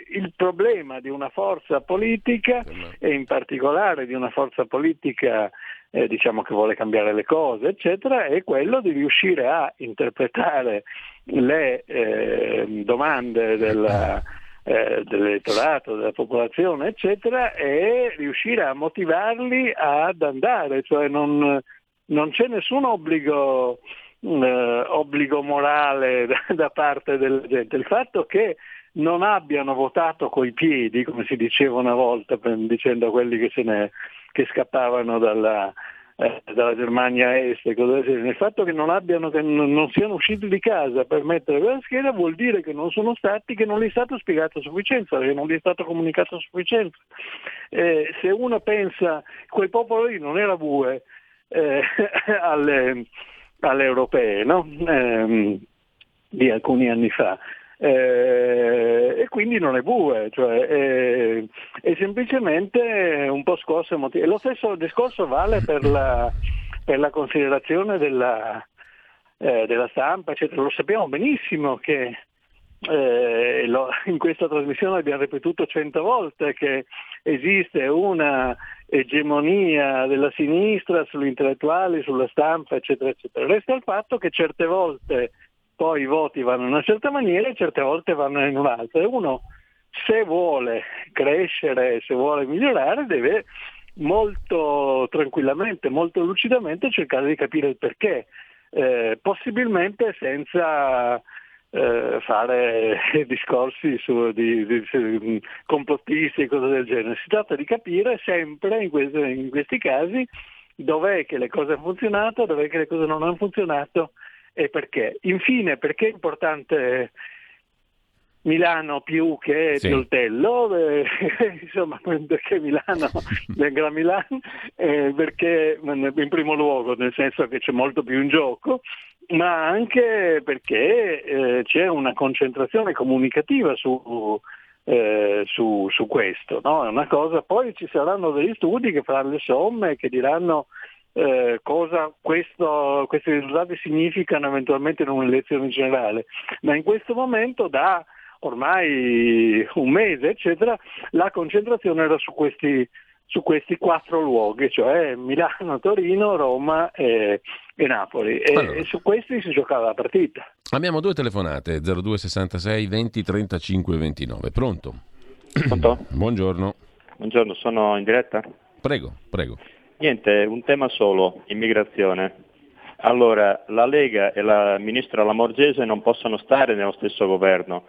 il, problema di una forza politica e in particolare di una forza politica eh, diciamo che vuole cambiare le cose, eccetera, è quello di riuscire a interpretare le eh, domande della, eh, dell'elettorato, della popolazione, eccetera, e riuscire a motivarli ad andare, cioè non, non c'è nessun obbligo, eh, obbligo morale da, parte della gente. Il fatto che non abbiano votato coi piedi, come si diceva una volta, dicendo a quelli che, ne, che scappavano dalla, eh, dalla Germania Est Il fatto che non, abbiano, che non siano usciti di casa per mettere quella scheda vuol dire che non sono stati, che non gli è stato spiegato a sufficienza, che non gli è stato comunicato a sufficienza. Eh, se uno pensa, quel popolo lì non era bue eh, alle, alle, europee, no? eh, di alcuni anni fa eh, e quindi non è bue, cioè, è, è, semplicemente un po' scosso emotivo. Lo stesso discorso vale per la, per la considerazione della, eh, della, stampa, eccetera. Lo sappiamo benissimo che eh, lo, in questa trasmissione abbiamo ripetuto cento volte che esiste una egemonia della sinistra sugli intellettuali, sulla stampa, eccetera, eccetera. Resta il fatto che certe volte poi i voti vanno in una certa maniera e certe volte vanno in un'altra. E uno se vuole crescere, se vuole migliorare, deve molto tranquillamente, molto lucidamente cercare di capire il perché, eh, possibilmente senza eh, fare discorsi su, di, di, di, complottisti e cose del genere. Si tratta di capire sempre in, questi, in questi casi dov'è che le cose hanno funzionato, dov'è che le cose non hanno funzionato e perché. Infine, perché è importante Milano più che sì. Pioltello, eh, insomma perché Milano, venga Milano, eh, perché in primo luogo nel senso che c'è molto più in gioco, ma anche perché eh, c'è una concentrazione comunicativa su, eh, su, su questo, no? è una cosa, poi ci saranno degli studi che faranno le somme, che diranno eh, cosa questo, questi risultati significano eventualmente in un'elezione generale, ma in questo momento da ormai un mese, eccetera, la concentrazione era su questi, su questi quattro luoghi, cioè Milano, Torino, Roma e, e Napoli. E, allora. e, su questi si giocava la partita. Abbiamo due telefonate, 0266 20 35 29. Pronto? Pronto? Buongiorno. Buongiorno, sono in diretta? Prego, prego. Niente, un tema solo, immigrazione. Allora, la Lega e la ministra Lamorgese non possono stare nello stesso governo,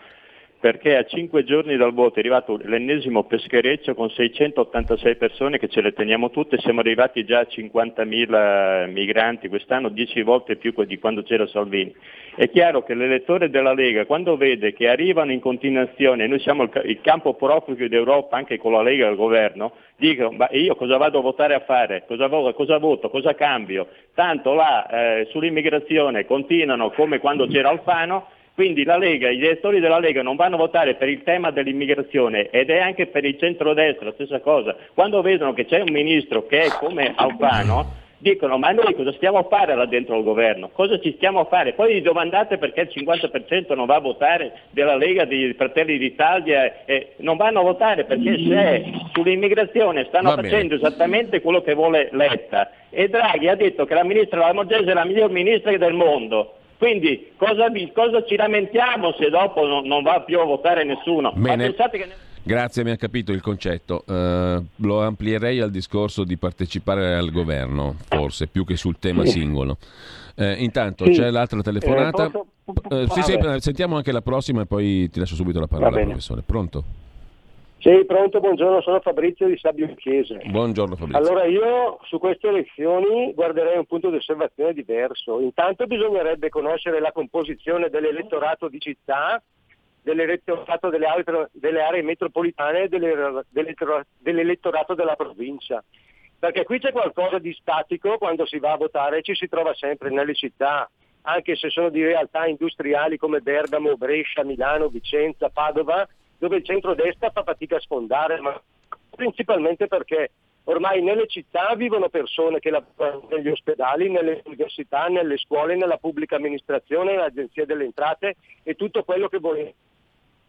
perché a cinque giorni dal voto è arrivato l'ennesimo peschereccio con 686 persone che ce le teniamo tutte, siamo arrivati già a 50.000 migranti quest'anno, 10 volte più di quando c'era Salvini. È chiaro che l'elettore della Lega quando vede che arrivano in continuazione, noi siamo il, campo proficuo d'Europa anche con la Lega al governo, dicono ma io cosa vado a votare a fare, cosa, cosa voto, cosa cambio, tanto là eh, sull'immigrazione continuano come quando c'era Alfano quindi la Lega, gli elettori della Lega non vanno a votare per il tema dell'immigrazione ed è anche per il centrodestra la stessa cosa. Quando vedono che c'è un ministro che è come Alfano, dicono ma noi cosa stiamo a fare là dentro al governo? Cosa ci stiamo a fare? Poi gli domandate perché il 50% non va a votare della Lega dei Fratelli d'Italia e non vanno a votare perché se sull'immigrazione stanno facendo esattamente quello che vuole Letta e Draghi ha detto che la ministra Lamorgese è la miglior ministra del mondo quindi cosa, cosa, ci lamentiamo se dopo non, non, va più a votare nessuno? Che... Grazie, mi ha capito il concetto. Uh, lo amplierei al discorso di partecipare al governo, forse, più che sul tema singolo. Uh, intanto sì. c'è l'altra telefonata. Eh, posso... uh, sì, sì, sentiamo anche la prossima e poi ti lascio subito la parola, professore. Pronto? Sì, pronto, buongiorno, sono Fabrizio di Sabbio Chiese. Buongiorno Fabrizio. Allora io su queste elezioni guarderei un punto di osservazione diverso. Intanto bisognerebbe conoscere la composizione dell'elettorato di città, dell'elettorato delle, altre, delle aree metropolitane e dell'elettorato della provincia. Perché qui c'è qualcosa di statico quando si va a votare, ci si trova sempre nelle città, anche se sono di realtà industriali come Bergamo, Brescia, Milano, Vicenza, Padova, dove il centrodestra fa fatica a sfondare, ma principalmente perché ormai nelle città vivono persone che lavorano negli ospedali, nelle università, nelle scuole, nella pubblica amministrazione, nell'agenzia delle entrate e tutto quello che volete.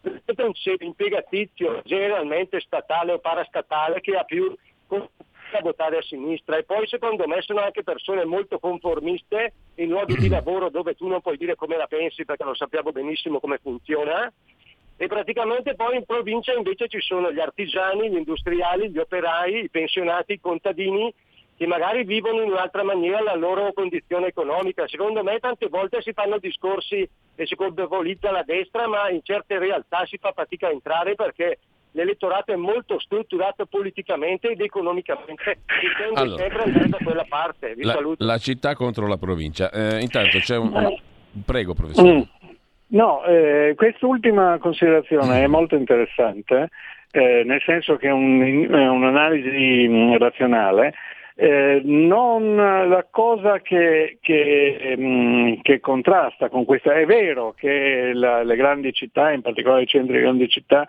È un sede impiegatizio, generalmente statale o parastatale, che ha più a votare a sinistra e poi secondo me sono anche persone molto conformiste in luoghi di lavoro dove tu non puoi dire come la pensi perché lo sappiamo benissimo come funziona e praticamente poi in provincia invece ci sono gli artigiani, gli industriali, gli operai, i pensionati, i contadini che magari vivono in un'altra maniera la loro condizione economica. Secondo me tante volte si fanno discorsi e si colpevolizza la destra, ma in certe realtà si fa fatica a entrare perché l'elettorato è molto strutturato politicamente ed economicamente, si tende allora, sempre andare da quella parte. La, la città contro la provincia. Eh, intanto c'è un... un... Prego, professore. Mm. No, eh, quest'ultima considerazione è molto interessante, eh, nel senso che è un, un'analisi mm, razionale eh, non la cosa che, che, mm, che, contrasta con questa, è vero che la, le grandi città, in particolare i centri di grandi città,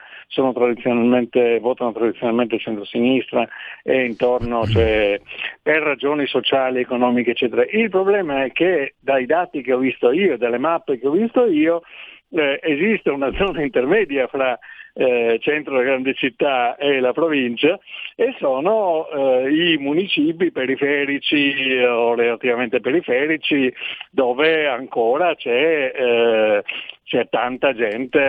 tradizionalmente, votano tradizionalmente centro-sinistra e intorno cioè, per ragioni sociali, economiche, eccetera. Il problema è che dai dati che ho visto io, dalle mappe che ho visto io, eh, esiste una zona intermedia fra eh, centro della grande città e la provincia e sono eh, i municipi periferici o relativamente periferici dove ancora c'è, eh, c'è tanta gente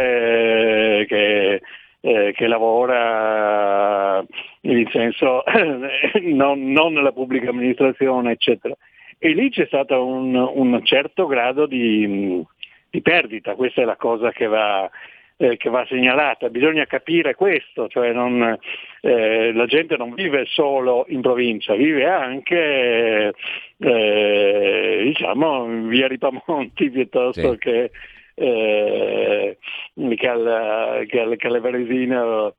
eh, che, eh, che lavora in senso non, non, nella pubblica amministrazione eccetera. E lì c'è stato un, un certo grado di, di perdita, questa è la cosa che va, eh, che va segnalata, bisogna capire questo, cioè non, eh, la gente non vive solo in provincia, vive anche eh, diciamo, via Ripamonti piuttosto sì. che, eh, che, al, che, al, che alle Varesine.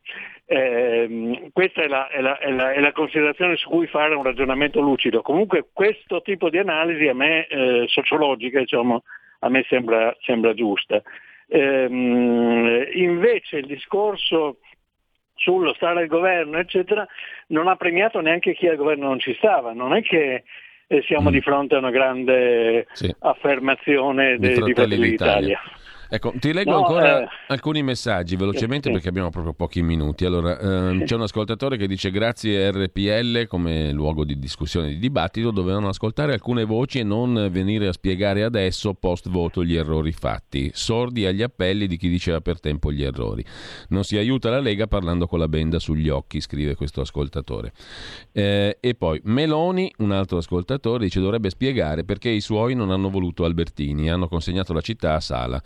Eh, questa è la, è, la, è, la, è la, considerazione su cui fare un ragionamento lucido. Comunque questo tipo di analisi a me, eh, sociologica, diciamo, a me sembra, sembra giusta. Ehm, invece il discorso sullo stare al governo, eccetera, non ha premiato neanche chi al governo non ci stava. Non è che eh, siamo mm. di fronte a una grande sì. affermazione de, di Fratelli d'Italia. Ecco, ti leggo no, ancora eh, alcuni messaggi velocemente sì, perché abbiamo proprio pochi minuti. Allora, ehm, sì. c'è un ascoltatore che dice grazie RPL come luogo di discussione e di dibattito dovevano ascoltare alcune voci e non venire a spiegare adesso post voto gli errori fatti. Sordi agli appelli di chi diceva per tempo gli errori. Non si aiuta la Lega parlando con la benda sugli occhi, scrive questo ascoltatore. Eh, e poi Meloni, un altro ascoltatore, dice dovrebbe spiegare perché i suoi non hanno voluto Albertini, hanno consegnato la città a Sala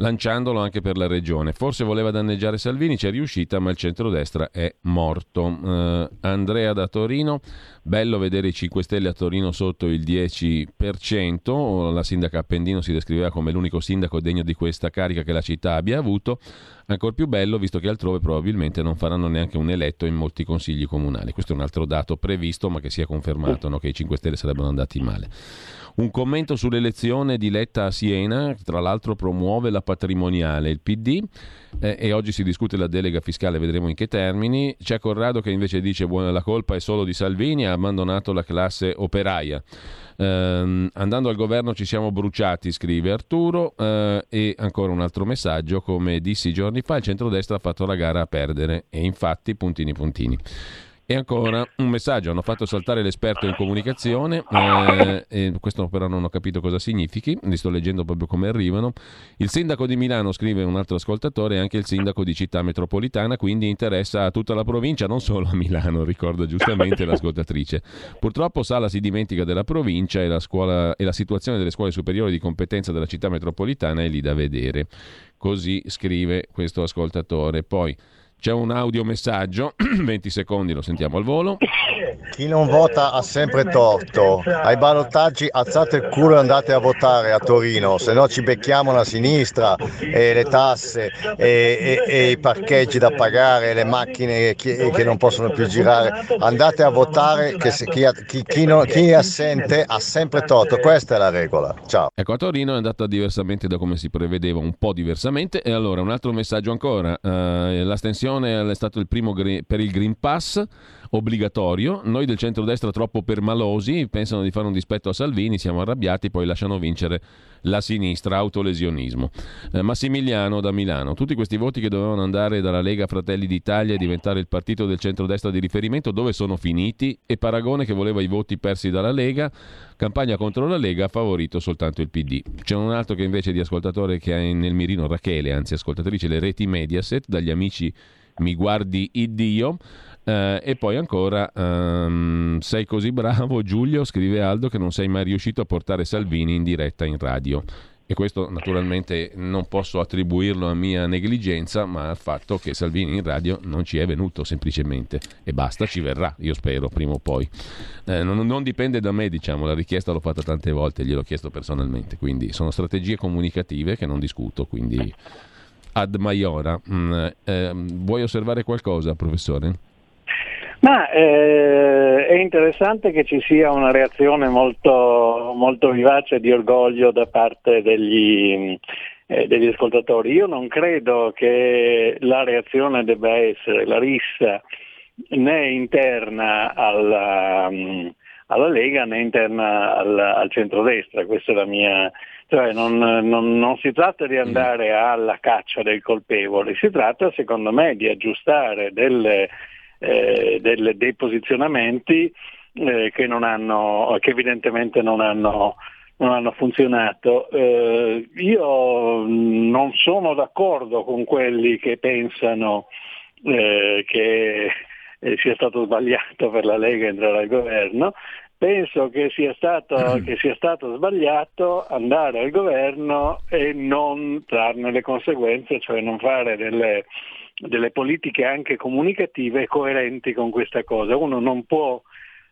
lanciandolo anche per la regione. Forse voleva danneggiare Salvini, ci è riuscita, ma il centrodestra è morto. Uh, Andrea da Torino, bello vedere i 5 Stelle a Torino sotto il 10%, la sindaca Appendino si descriveva come l'unico sindaco degno di questa carica che la città abbia avuto, ancora più bello visto che altrove probabilmente non faranno neanche un eletto in molti consigli comunali. Questo è un altro dato previsto ma che si è confermato, no? che i 5 Stelle sarebbero andati male. Un commento sull'elezione di Letta a Siena, tra l'altro promuove la patrimoniale, il PD, eh, e oggi si discute la delega fiscale, vedremo in che termini. C'è Corrado che invece dice buona la colpa è solo di Salvini, ha abbandonato la classe operaia. Uh, andando al governo ci siamo bruciati, scrive Arturo, uh, e ancora un altro messaggio, come dissi giorni fa, il centrodestra ha fatto la gara a perdere e infatti puntini puntini. E ancora un messaggio, hanno fatto saltare l'esperto in comunicazione, eh, questo però non ho capito cosa significhi, li sto leggendo proprio come arrivano. Il sindaco di Milano, scrive un altro ascoltatore, è anche il sindaco di città metropolitana, quindi interessa a tutta la provincia, non solo a Milano, ricorda giustamente l'ascoltatrice. Purtroppo Sala si dimentica della provincia e la, scuola, e la situazione delle scuole superiori di competenza della città metropolitana è lì da vedere. Così scrive questo ascoltatore. Poi c'è un audiomessaggio, 20 secondi, lo sentiamo al volo. Chi non vota ha sempre torto. Ai ballottaggi alzate il culo e andate a votare a Torino, se no ci becchiamo la sinistra e le tasse e, e, e i parcheggi da pagare, le macchine che, che, non possono più girare. Andate a votare che se, chi, chi, chi, non, chi, è assente ha sempre torto. Questa è la regola. Ciao. Ecco, a Torino è andata diversamente da come si prevedeva, un po' diversamente. E allora un altro messaggio ancora. Uh, l'astensione è stato il primo per il Green Pass obbligatorio. Noi del centrodestra troppo permalosi pensano di fare un dispetto a Salvini, siamo arrabbiati, poi lasciano vincere la sinistra, autolesionismo. Eh, Massimiliano da Milano, tutti questi voti che dovevano andare dalla Lega Fratelli d'Italia e diventare il partito del centrodestra di riferimento, dove sono finiti? E Paragone che voleva i voti persi dalla Lega, campagna contro la Lega ha favorito soltanto il PD. C'è un altro che invece di ascoltatore che ha nel mirino Rachele, anzi ascoltatrice le reti Mediaset, dagli amici mi guardi Iddio, Eh, e poi ancora, um, sei così bravo Giulio, scrive Aldo, che non sei mai riuscito a portare Salvini in diretta in radio e questo naturalmente non posso attribuirlo a mia negligenza, ma al fatto che Salvini in radio non ci è venuto semplicemente e basta, ci verrà, io spero, prima o poi. Eh, non, non, dipende da me, diciamo, la richiesta l'ho fatta tante volte, gliel'ho chiesto personalmente, quindi sono strategie comunicative che non discuto, quindi ad maiora. Mm, eh, vuoi osservare qualcosa, professore? Ma eh, è interessante che ci sia una reazione molto, molto vivace di orgoglio da parte degli, eh, degli, ascoltatori. Io non credo che la reazione debba essere la rissa né interna alla, alla Lega né interna al, al centrodestra, questa è la mia, cioè non, non, non, si tratta di andare alla caccia del colpevole, si tratta secondo me di aggiustare delle eh, del, dei posizionamenti eh, che, hanno, che, evidentemente non hanno, non hanno funzionato. Eh, io non sono d'accordo con quelli che pensano eh, che eh, sia stato sbagliato per la Lega entrare al governo, penso che sia, stato, che sia, stato, sbagliato andare al governo e non trarne le conseguenze, cioè non fare delle, delle politiche anche comunicative coerenti con questa cosa. Uno non può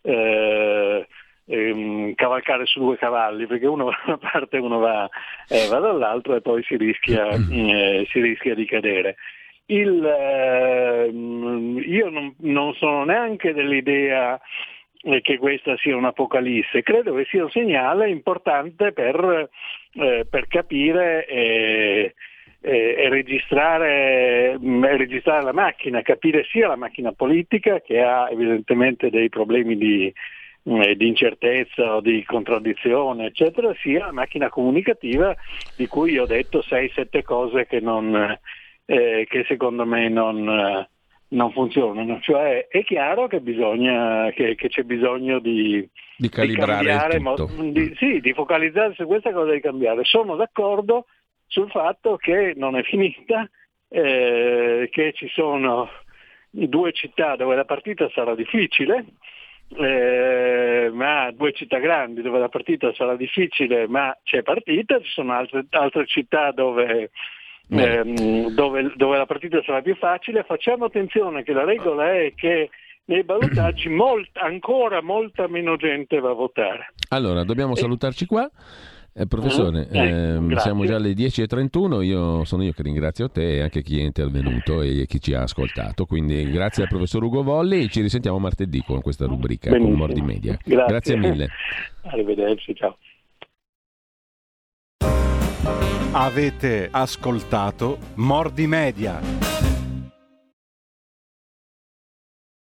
eh, ehm, cavalcare su due cavalli perché uno va da una parte e uno va, eh, va dall'altra e poi si rischia, eh, si rischia di cadere. Il, ehm, io non, non, sono neanche dell'idea eh, che questa sia un'apocalisse, credo che sia un segnale importante per, eh, per capire eh, e registrare, mm, registrare, la macchina, capire sia la macchina politica che ha evidentemente dei problemi di, mm, di incertezza o di contraddizione, eccetera, sia la macchina comunicativa di cui ho detto 6-7 cose che, non, eh, che, secondo me non, non, funzionano. Cioè è chiaro che, bisogna, che, che c'è bisogno di, di calibrare di, cambiare, di, sì, di focalizzarsi su questa cosa di cambiare. Sono d'accordo sul fatto che non è finita, eh, che ci sono due città dove la partita sarà difficile, eh, ma due città grandi dove la partita sarà difficile, ma c'è partita, ci sono altre, altre città dove, ehm, dove, dove, la partita sarà più facile. Facciamo attenzione che la regola è che nei ballottaggi molt, ancora molta meno gente va a votare. Allora, dobbiamo salutarci qua. Eh, professore, mm, eh, siamo già alle 10.31, io, sono io che ringrazio te e anche chi è intervenuto e chi ci ha ascoltato, quindi grazie al professor Ugo Volli e ci risentiamo martedì con questa rubrica Benissimo. con Mordi Media. Grazie. grazie mille. Arrivederci, ciao. Avete ascoltato Mordi Media.